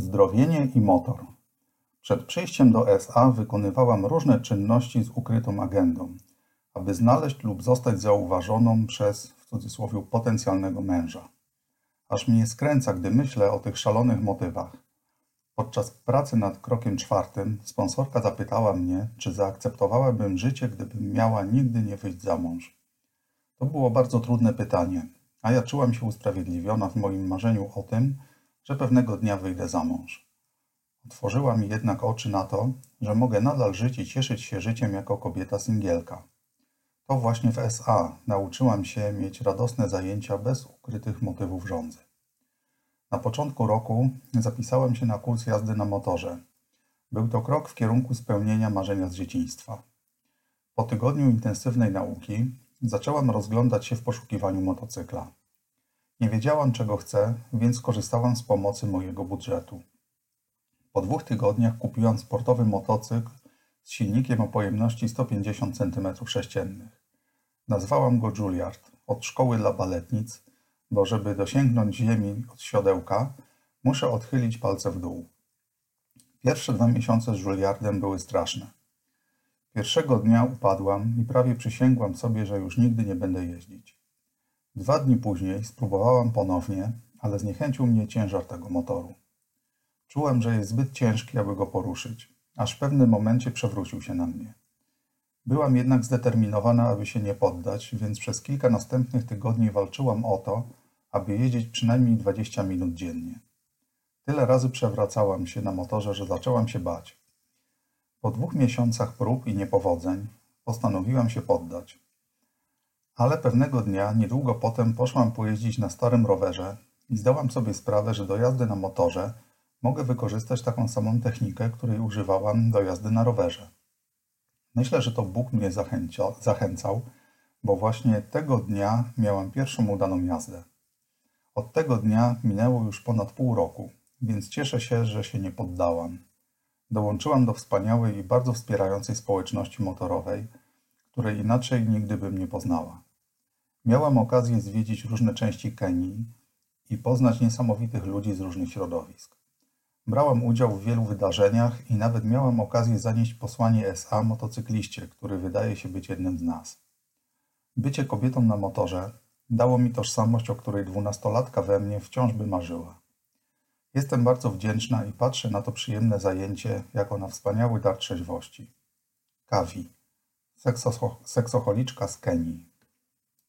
Zdrowienie i motor. Przed przyjściem do SA wykonywałam różne czynności z ukrytą agendą, aby znaleźć lub zostać zauważoną przez, w cudzysłowie, potencjalnego męża. Aż mnie skręca, gdy myślę o tych szalonych motywach. Podczas pracy nad krokiem czwartym sponsorka zapytała mnie, czy zaakceptowałabym życie, gdybym miała nigdy nie wyjść za mąż. To było bardzo trudne pytanie, a ja czułam się usprawiedliwiona w moim marzeniu o tym, że pewnego dnia wyjdę za mąż. Otworzyła mi jednak oczy na to, że mogę nadal żyć i cieszyć się życiem jako kobieta singielka. To właśnie w SA nauczyłam się mieć radosne zajęcia bez ukrytych motywów żądzy. Na początku roku zapisałem się na kurs jazdy na motorze. Był to krok w kierunku spełnienia marzenia z dzieciństwa. Po tygodniu intensywnej nauki zaczęłam rozglądać się w poszukiwaniu motocykla. Nie wiedziałam, czego chcę, więc korzystałam z pomocy mojego budżetu. Po dwóch tygodniach kupiłam sportowy motocykl z silnikiem o pojemności 150 cm3. Nazwałam go Juilliard od szkoły dla baletnic, bo żeby dosięgnąć ziemi od siodełka, muszę odchylić palce w dół. Pierwsze dwa miesiące z Juilliardem były straszne. Pierwszego dnia upadłam i prawie przysięgłam sobie, że już nigdy nie będę jeździć. Dwa dni później spróbowałam ponownie, ale zniechęcił mnie ciężar tego motoru. Czułem, że jest zbyt ciężki, aby go poruszyć, aż w pewnym momencie przewrócił się na mnie. Byłam jednak zdeterminowana, aby się nie poddać, więc przez kilka następnych tygodni walczyłam o to, aby jeździć przynajmniej 20 minut dziennie. Tyle razy przewracałam się na motorze, że zaczęłam się bać. Po dwóch miesiącach prób i niepowodzeń postanowiłam się poddać. Ale pewnego dnia, niedługo potem, poszłam pojeździć na starym rowerze i zdałam sobie sprawę, że do jazdy na motorze mogę wykorzystać taką samą technikę, której używałam do jazdy na rowerze. Myślę, że to Bóg mnie zachęcał, bo właśnie tego dnia miałam pierwszą udaną jazdę. Od tego dnia minęło już ponad pół roku, więc cieszę się, że się nie poddałam. Dołączyłam do wspaniałej i bardzo wspierającej społeczności motorowej, której inaczej nigdy bym nie poznała. Miałam okazję zwiedzić różne części Kenii i poznać niesamowitych ludzi z różnych środowisk. Brałam udział w wielu wydarzeniach i nawet miałam okazję zanieść posłanie SA motocykliście, który wydaje się być jednym z nas. Bycie kobietą na motorze dało mi tożsamość, o której dwunastolatka we mnie wciąż by marzyła. Jestem bardzo wdzięczna i patrzę na to przyjemne zajęcie jako na wspaniały dar trzeźwości. Kawi, seksocholiczka z Kenii.